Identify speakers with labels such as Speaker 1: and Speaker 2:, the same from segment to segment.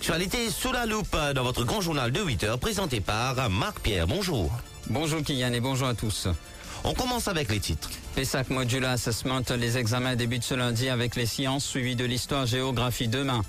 Speaker 1: L'actualité sous la loupe dans votre grand journal de 8 heures présenté par Marc Pierre. Bonjour.
Speaker 2: Bonjour Kylian et bonjour à tous.
Speaker 1: On commence avec les titres.
Speaker 2: PESAC Modular Assessment, les examens débutent ce lundi avec les sciences suivies de l'histoire-géographie demain.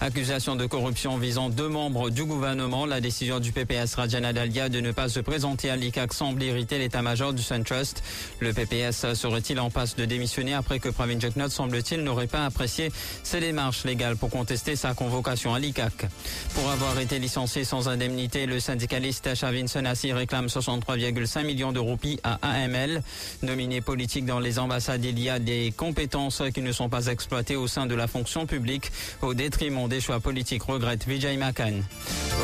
Speaker 2: Accusation de corruption visant deux membres du gouvernement. La décision du PPS Rajana Dalia de ne pas se présenter à l'ICAC semble irriter l'état-major du SunTrust. Le PPS serait-il en passe de démissionner après que Pravin Jeknot, semble-t-il, n'aurait pas apprécié ses démarches légales pour contester sa convocation à l'ICAC. Pour avoir été licencié sans indemnité, le syndicaliste Shavin Senassi réclame 63,5 millions de roupies à AML. Nominé politique dans les ambassades, il y a des compétences qui ne sont pas exploitées au sein de la fonction publique au détriment des choix politiques, regrette Vijay Makan.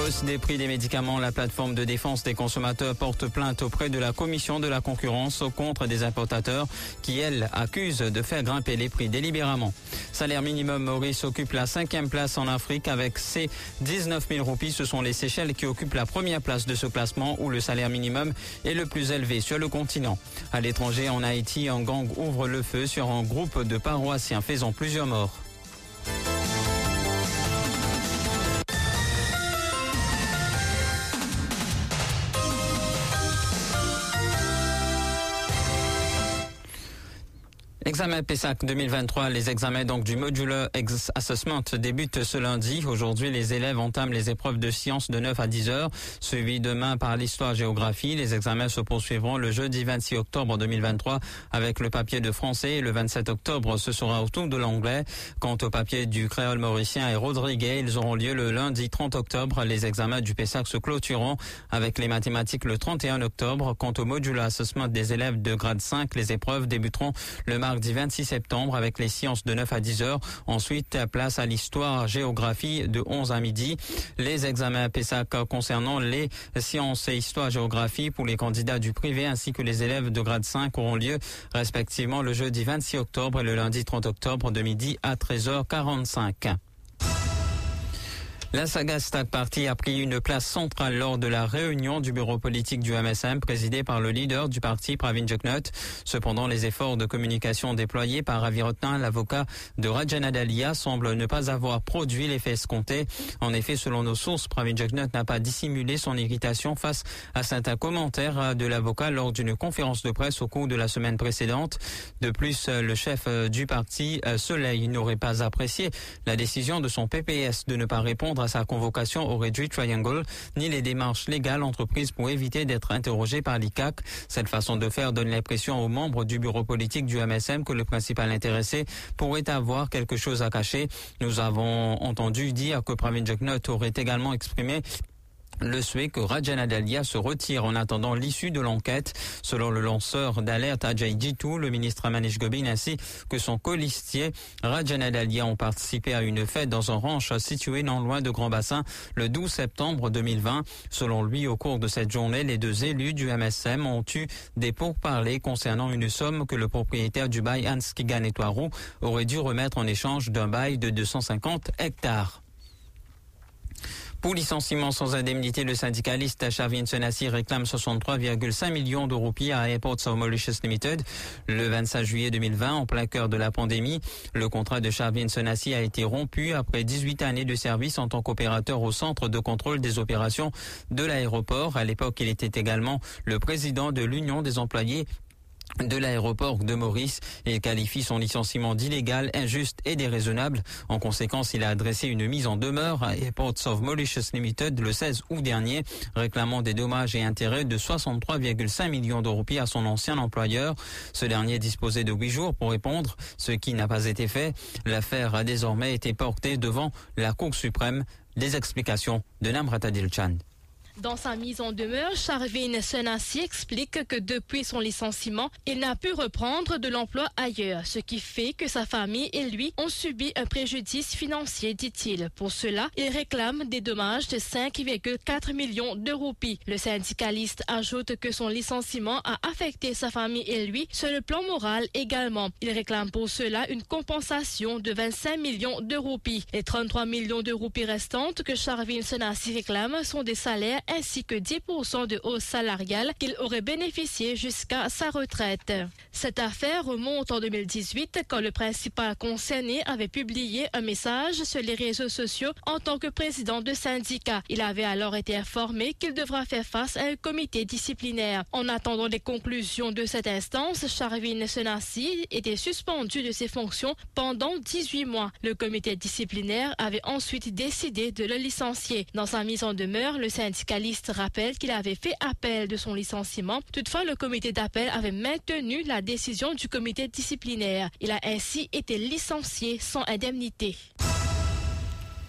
Speaker 2: Hausse des prix des médicaments, la plateforme de défense des consommateurs porte plainte auprès de la commission de la concurrence contre des importateurs qui, elle, accusent de faire grimper les prix délibérément. Salaire minimum, Maurice occupe la cinquième place en Afrique avec ses 19 000 roupies. Ce sont les Seychelles qui occupent la première place de ce classement où le salaire minimum est le plus élevé sur le continent. À l'étranger, en Haïti, un gang ouvre le feu sur un groupe de paroissiens faisant plusieurs morts. Examen PESAC 2023, les examens donc du Modular Assessment débutent ce lundi. Aujourd'hui, les élèves entament les épreuves de sciences de 9 à 10 heures, suivies demain par l'histoire-géographie. Les examens se poursuivront le jeudi 26 octobre 2023 avec le papier de français le 27 octobre, ce sera au tour de l'anglais. Quant au papier du créole mauricien et rodriguais, ils auront lieu le lundi 30 octobre. Les examens du PESAC se clôtureront avec les mathématiques le 31 octobre. Quant au Modular Assessment des élèves de grade 5, les épreuves débuteront le mardi mardi 26 septembre avec les sciences de 9 à 10 heures. Ensuite, place à l'histoire géographie de 11 à midi. Les examens PESAC concernant les sciences et histoire géographie pour les candidats du privé ainsi que les élèves de grade 5 auront lieu respectivement le jeudi 26 octobre et le lundi 30 octobre de midi à 13h45. La saga Stade Party a pris une place centrale lors de la réunion du bureau politique du MSM présidé par le leader du parti Pravin. Cependant, les efforts de communication déployés par Ravi l'avocat de Rajana Dalia, semblent ne pas avoir produit l'effet escompté. En effet, selon nos sources, Pravin n'a pas dissimulé son irritation face à certains commentaires de l'avocat lors d'une conférence de presse au cours de la semaine précédente. De plus, le chef du parti, Soleil, n'aurait pas apprécié la décision de son PPS de ne pas répondre à sa convocation au Red Triangle, ni les démarches légales entreprises pour éviter d'être interrogé par l'ICAC. Cette façon de faire donne l'impression aux membres du bureau politique du MSM que le principal intéressé pourrait avoir quelque chose à cacher. Nous avons entendu dire que Pravin Jeknot aurait également exprimé le souhait que Rajana Dalia se retire en attendant l'issue de l'enquête. Selon le lanceur d'alerte Ajay Jitu, le ministre Manish Gobin ainsi que son colistier Rajana Dalia ont participé à une fête dans un ranch situé non loin de Grand Bassin le 12 septembre 2020. Selon lui, au cours de cette journée, les deux élus du MSM ont eu des pourparlers concernant une somme que le propriétaire du bail Hans Kigan aurait dû remettre en échange d'un bail de 250 hectares. Pour licenciement sans indemnité, le syndicaliste Shavin Senassi réclame 63,5 millions de roupies à Airports of Mauritius Limited. Le 25 juillet 2020, en plein cœur de la pandémie, le contrat de Shavin Senassi a été rompu après 18 années de service en tant qu'opérateur au centre de contrôle des opérations de l'aéroport. À l'époque, il était également le président de l'Union des employés de l'aéroport de Maurice et qualifie son licenciement d'illégal, injuste et déraisonnable. En conséquence, il a adressé une mise en demeure à Airports of Mauritius Limited le 16 août dernier, réclamant des dommages et intérêts de 63,5 millions de roupies à son ancien employeur. Ce dernier disposait de huit jours pour répondre, ce qui n'a pas été fait. L'affaire a désormais été portée devant la Cour suprême. Des explications de Namrata Dilchan.
Speaker 3: Dans sa mise en demeure, Charvin Senassi explique que depuis son licenciement, il n'a pu reprendre de l'emploi ailleurs, ce qui fait que sa famille et lui ont subi un préjudice financier, dit-il. Pour cela, il réclame des dommages de 5,4 millions de roupies. Le syndicaliste ajoute que son licenciement a affecté sa famille et lui sur le plan moral également. Il réclame pour cela une compensation de 25 millions de roupies. Les 33 millions de roupies restantes que Charvin Senassi réclame sont des salaires ainsi que 10% de hausse salariale qu'il aurait bénéficié jusqu'à sa retraite. Cette affaire remonte en 2018 quand le principal concerné avait publié un message sur les réseaux sociaux en tant que président de syndicat. Il avait alors été informé qu'il devra faire face à un comité disciplinaire. En attendant les conclusions de cette instance, Charvin Senassi était suspendu de ses fonctions pendant 18 mois. Le comité disciplinaire avait ensuite décidé de le licencier. Dans sa mise en demeure, le syndicaliste rappelle qu'il avait fait appel de son licenciement. Toutefois, le comité d'appel avait maintenu la décision du comité disciplinaire. Il a ainsi été licencié sans indemnité.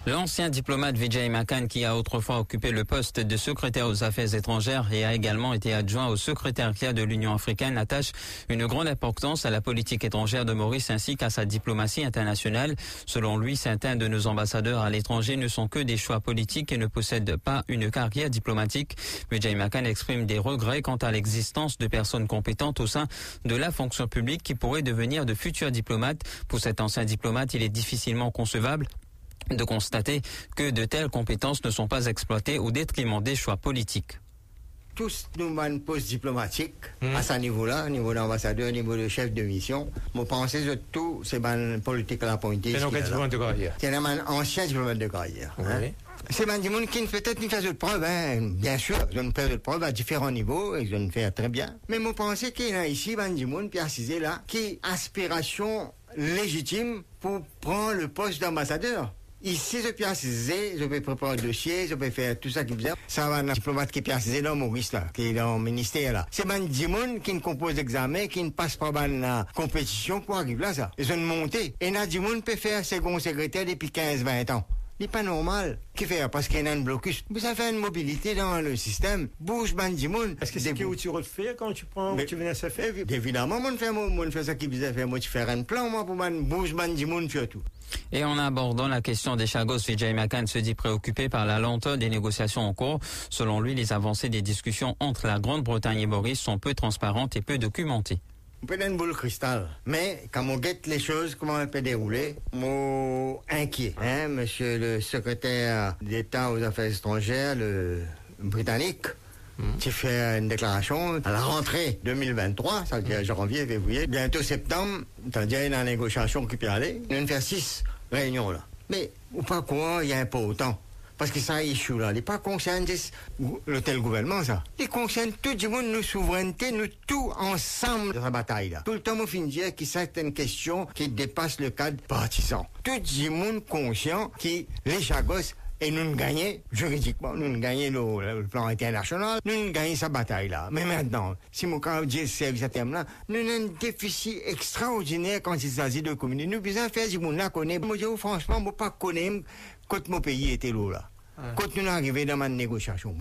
Speaker 2: L'ancien diplomate Vijay Makan, qui a autrefois occupé le poste de secrétaire aux affaires étrangères et a également été adjoint au secrétariat de l'Union africaine, attache une grande importance à la politique étrangère de Maurice ainsi qu'à sa diplomatie internationale. Selon lui, certains de nos ambassadeurs à l'étranger ne sont que des choix politiques et ne possèdent pas une carrière diplomatique. Vijay Makan exprime des regrets quant à l'existence de personnes compétentes au sein de la fonction publique qui pourraient devenir de futurs diplomates. Pour cet ancien diplomate, il est difficilement concevable de constater que de telles compétences ne sont pas exploitées au détriment des choix politiques.
Speaker 4: Tous nous avons poste diplomatique à ce niveau-là, au niveau d'ambassadeur, au niveau de chef de mission. Moi, pensez que tout, c'est une politique à la pointée.
Speaker 5: C'est un diplomate de carrière.
Speaker 4: C'est un ancien diplomate de carrière. Hein? C'est un monde qui peut-être une phase de preuve, hein. bien sûr, ils ont une phase de preuve à différents niveaux, ils ont une fait très bien. Mais moi, pensez qu'il y a ici un monde, Pierre Cizé, là, qui aspiration légitime pour prendre le poste d'ambassadeur. Ici, je peux assister, je peux préparer un dossier, je peux faire tout ça qui vient. Ça va un diplomate qui peut assister dans Maurice, là, qui est dans le ministère, là. C'est un Dimon qui ne compose d'examen, qui ne passe pas une compétition pour arriver là, ça. Ils ont monté. Et Nadimoun peut faire second secrétaire depuis 15-20 ans n'est pas normal. Qui fait Parce qu'il y a un blocus. Vous avez une mobilité dans le système. Bouge bandimoun.
Speaker 5: Est-ce que c'est ce que tu refais quand tu prends, Mais, tu viens à se faire?
Speaker 4: Évidemment, moi, je fais, moi, je fais ça qui vous faire. Moi, tu fais un plan, moi, pour man, bouge bandimoun, tout.
Speaker 2: Et en abordant la question des Chagos, Vijay Makan se dit préoccupé par la lenteur des négociations en cours. Selon lui, les avancées des discussions entre la Grande-Bretagne et Boris sont peu transparentes et peu documentées.
Speaker 4: On peut une boule cristal. Mais quand on guette les choses, comment elles peuvent dérouler, moi inquiet. Hein, monsieur le secrétaire d'État aux affaires étrangères, le britannique, hmm. qui fait une déclaration à la rentrée 2023, ça veut dire janvier, février, bientôt septembre, c'est-à-dire la négociation qui peut aller. On va faire six réunions là. Mais, ou pas quoi, il y a un peu autant. Parce que ça issue là, il n'est pas conscient de le tel gouvernement, ça. Il concerne tout le monde, nos souverainetés, nous tout ensemble dans la bataille là. Tout le temps, on finit dire qu'il y a certaines questions qui dépassent le cadre partisan. Tout le monde conscient que les chagos et nous gagnons juridiquement, nous gagnons le, le, plan international, nous gagnons sa bataille là. Mais maintenant, si mon cas dit ce terme-là, nous avons un déficit extraordinaire quand il s'agit de communiquer. Nous besoin faire du monde là connaît. Moi, je franchement, moi pas connaître quand mon pays était là. Quand nous arrivons dans ma négociation.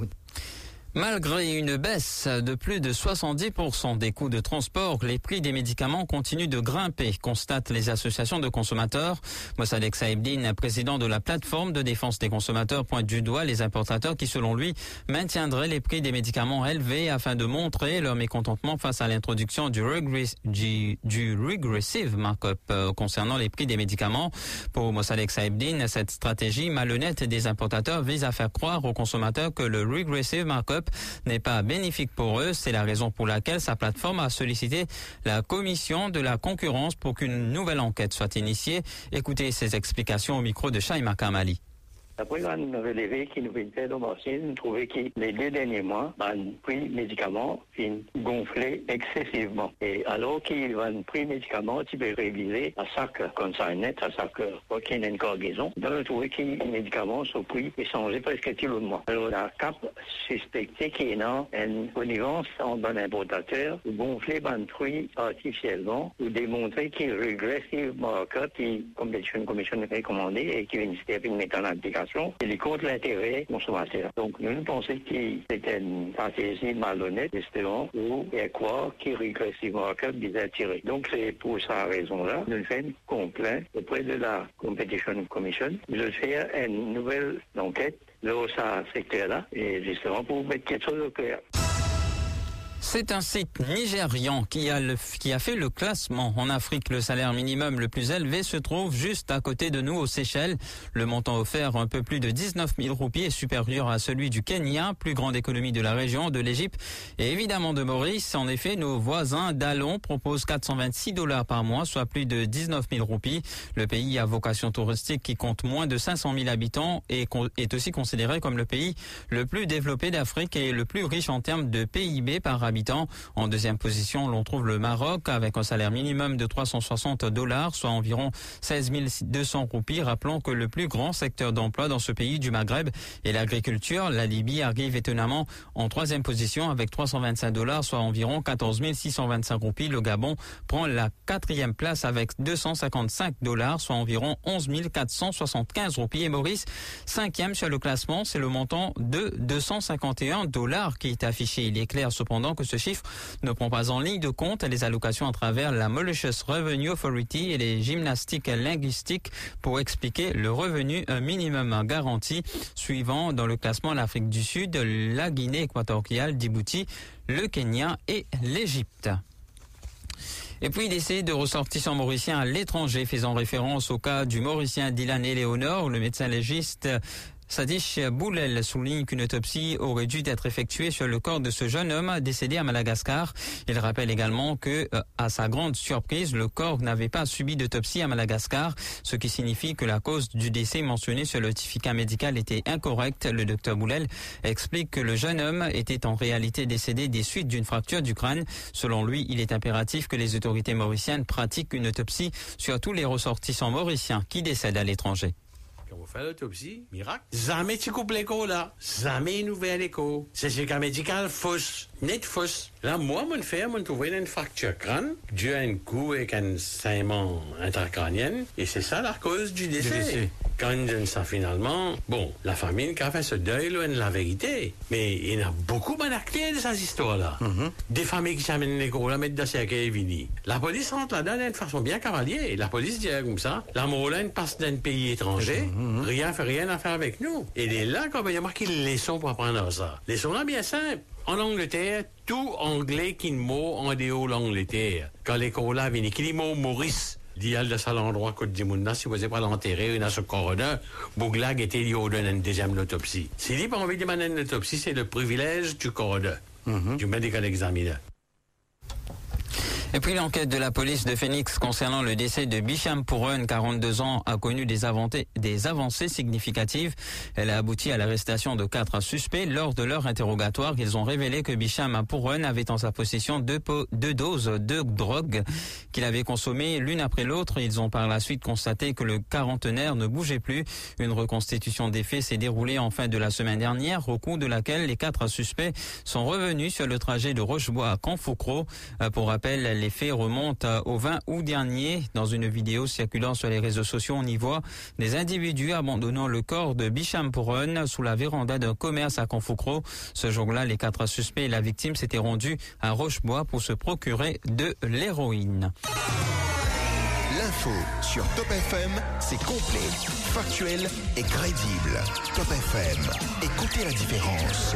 Speaker 2: Malgré une baisse de plus de 70% des coûts de transport, les prix des médicaments continuent de grimper, constatent les associations de consommateurs. Mossadek Saebdin, président de la plateforme de défense des consommateurs, pointe du doigt les importateurs qui, selon lui, maintiendraient les prix des médicaments élevés afin de montrer leur mécontentement face à l'introduction du, regressive markup euh, concernant les prix des médicaments. Pour Mossadek Saebdin, cette stratégie malhonnête des importateurs vise à faire croire aux consommateurs que le regressive markup n'est pas bénéfique pour eux. C'est la raison pour laquelle sa plateforme a sollicité la commission de la concurrence pour qu'une nouvelle enquête soit initiée. Écoutez ses explications au micro de Shaima Kamali.
Speaker 6: Après une relevé qui nous fait dans nous trouvons que les deux derniers mois, le prix médicaments ont gonflé excessivement. Et alors qu'il un prix médicaments, tu peux réviser à chaque consignette, à chaque fois qu'il y a cargaison. Nous trouvons que les médicaments sont pris et changés presque tout le mois. Alors, la CAP suspecté qu'il y a une connivence entre un importateur ou gonfler un prix artificiellement ou démontrer qu'il régressive markup qui, comme une commission recommandée et qui de mettre en application il est contre l'intérêt consommateur. Donc, nous pensons que c'était une fantaisie malhonnête, justement, y a quoi qui régressivement des attirés. Donc, c'est pour sa raison-là, nous faisons complaint auprès de la Competition Commission. Nous faire une nouvelle enquête dans ce secteur-là, et justement pour mettre quelque chose au clair.
Speaker 2: C'est un site nigérian qui a, qui a fait le classement. En Afrique, le salaire minimum le plus élevé se trouve juste à côté de nous aux Seychelles. Le montant offert, un peu plus de 19 000 roupies, est supérieur à celui du Kenya, plus grande économie de la région, de l'Égypte et évidemment de Maurice. En effet, nos voisins d'Alon proposent 426 dollars par mois, soit plus de 19 000 roupies. Le pays à vocation touristique qui compte moins de 500 000 habitants et est aussi considéré comme le pays le plus développé d'Afrique et le plus riche en termes de PIB par habitant en deuxième position, l'on trouve le Maroc avec un salaire minimum de 360 dollars, soit environ 16 200 roupies. Rappelons que le plus grand secteur d'emploi dans ce pays du Maghreb est l'agriculture. La Libye arrive étonnamment en troisième position avec 325 dollars, soit environ 14 625 roupies. Le Gabon prend la quatrième place avec 255 dollars, soit environ 11 475 roupies. Et Maurice, cinquième sur le classement, c'est le montant de 251 dollars qui est affiché. Il est clair cependant que ce chiffre ne prend pas en ligne de compte les allocations à travers la Mauritius Revenue Authority et les gymnastiques linguistiques pour expliquer le revenu minimum garanti suivant dans le classement l'Afrique du Sud, la Guinée équatoriale, Djibouti, le Kenya et l'Égypte. Et puis d'essayer de ressortissants mauriciens à l'étranger, faisant référence au cas du Mauricien Dylan Eleonore, le médecin légiste Sadish Boulel souligne qu'une autopsie aurait dû être effectuée sur le corps de ce jeune homme décédé à Madagascar. Il rappelle également que, euh, à sa grande surprise, le corps n'avait pas subi d'autopsie à Madagascar, ce qui signifie que la cause du décès mentionné sur le certificat médical était incorrecte. Le docteur Boulel explique que le jeune homme était en réalité décédé des suites d'une fracture du crâne. Selon lui, il est impératif que les autorités mauriciennes pratiquent une autopsie sur tous les ressortissants mauriciens qui décèdent à l'étranger.
Speaker 7: Quand vous faites l'autopsie, miracle, jamais tu coupes l'écho là. Jamais une nouvelle écho. C'est un cas médical fausse, net fausse. Là, moi, mon frère m'a trouvé une fracture crâne, dû à un coup avec un saignement intracrânien, et c'est ça la cause du décès. Quand on ça finalement, bon, la famille qui a fait ce deuil, là, la vérité. Mais il y en a beaucoup clés de ces histoires-là. Des familles qui s'amènent les gros, là, mettent dans ces vini. La police rentre là-dedans d'une façon bien cavalier. La police dit comme ça, la Morolaine passe d'un pays étranger, rien fait rien à faire avec nous. Et il est là qu'on va y avoir marqué les pour apprendre ça. Les leçons là, bien simple. En Angleterre, tout anglais qui mot en déo l'Angleterre. Quand les là viennent, qui Maurice, Dial de sal endroit Côte d'Imouna, si vous n'avez pas l'enterrer dans ce coroner, Bouglag était lié au d'une deuxième autopsie. Dit pas envie de demander une autopsie, c'est le privilège du coroner, du medical examiner.
Speaker 2: Et puis l'enquête de la police de Phoenix concernant le décès de Bicham Pouron, 42 ans, a connu des, avancées significatives. Elle a abouti à l'arrestation de quatre suspects. Lors de leur interrogatoire, ils ont révélé que Bicham Pouron avait en sa possession deux, deux doses de drogue qu'il avait consommées l'une après l'autre. Ils ont par la suite constaté que le quarantenaire ne bougeait plus. Une reconstitution des faits s'est déroulée en fin de la semaine dernière, au cours de laquelle les quatre suspects sont revenus sur le trajet de Rochebois à Canfoucro. Euh, pour rappel, les faits remontent au 20 août dernier. Dans une vidéo circulant sur les réseaux sociaux, on y voit des individus abandonnant le corps de Bicham Pouron sous la véranda d'un commerce à Confoucro. Ce jour-là, les quatre suspects et la victime s'étaient rendus à Rochebois pour se procurer de l'héroïne.
Speaker 8: L'info sur Top FM, c'est complet, factuel et crédible. Top FM, écoutez la différence.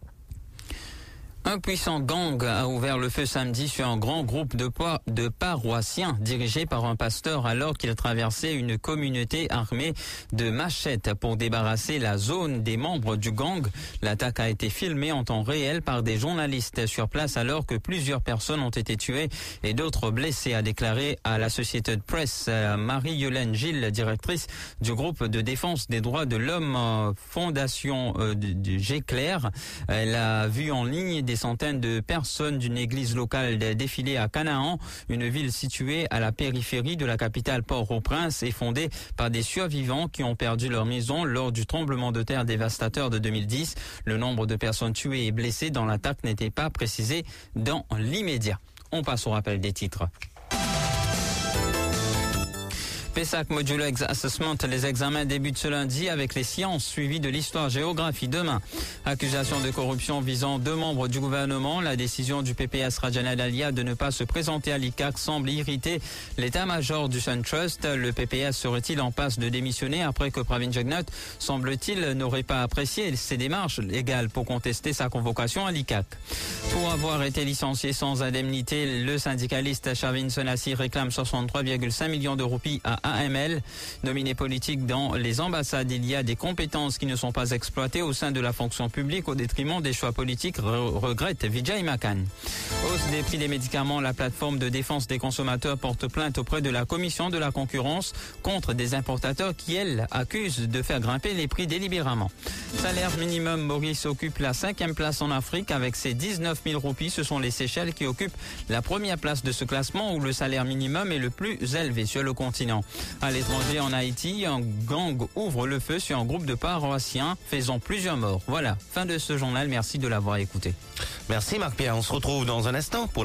Speaker 2: Un puissant gang a ouvert le feu samedi sur un grand groupe de, de paroissiens dirigé par un pasteur alors qu'il traversait une communauté armée de machettes pour débarrasser la zone des membres du gang. L'attaque a été filmée en temps réel par des journalistes sur place alors que plusieurs personnes ont été tuées et d'autres blessées, a déclaré à la société de presse euh, Marie-Yolaine Gilles, directrice du groupe de défense des droits de l'homme euh, Fondation euh, Géclair. Elle a vu en ligne centaines de personnes d'une église locale défiler à Canaan, une ville située à la périphérie de la capitale Port-au-Prince et fondée par des survivants qui ont perdu leur maison lors du tremblement de terre dévastateur de 2010. Le nombre de personnes tuées et blessées dans l'attaque n'était pas précisé dans l'immédiat. On passe au rappel des titres. PESAC Modulo Assessment, les examens débutent ce lundi avec les sciences suivies de l'histoire-géographie demain. Accusation de corruption visant deux membres du gouvernement. La décision du PPS Rajana Dalia de ne pas se présenter à l'ICAC semble irriter l'état-major du Sun Trust. Le PPS serait-il en passe de démissionner après que Pravin Jagnat, semble-t-il, n'aurait pas apprécié ses démarches légales pour contester sa convocation à l'ICAC? Pour avoir été licencié sans indemnité, le syndicaliste Shavin Sonassi réclame 63,5 millions de roupies à AML. Nominé politique dans les ambassades, il y a des compétences qui ne sont pas exploitées au sein de la fonction publique au détriment des choix politiques, regrette Vijay Makan. Hausse des prix des médicaments, la plateforme de défense des consommateurs porte plainte auprès de la commission de la concurrence contre des importateurs qui, elles, accusent de faire grimper les prix délibérément. Salaire minimum, Maurice occupe la cinquième place en Afrique avec ses 19 000 roupies. Ce sont les Seychelles qui occupent la première place de ce classement où le salaire minimum est le plus élevé sur le continent. À l'étranger, en Haïti, un gang ouvre le feu sur un groupe de paroissiens, faisant plusieurs morts. Voilà, fin de ce journal. Merci de l'avoir écouté.
Speaker 1: Merci Marc-Pierre. On se retrouve dans un instant pour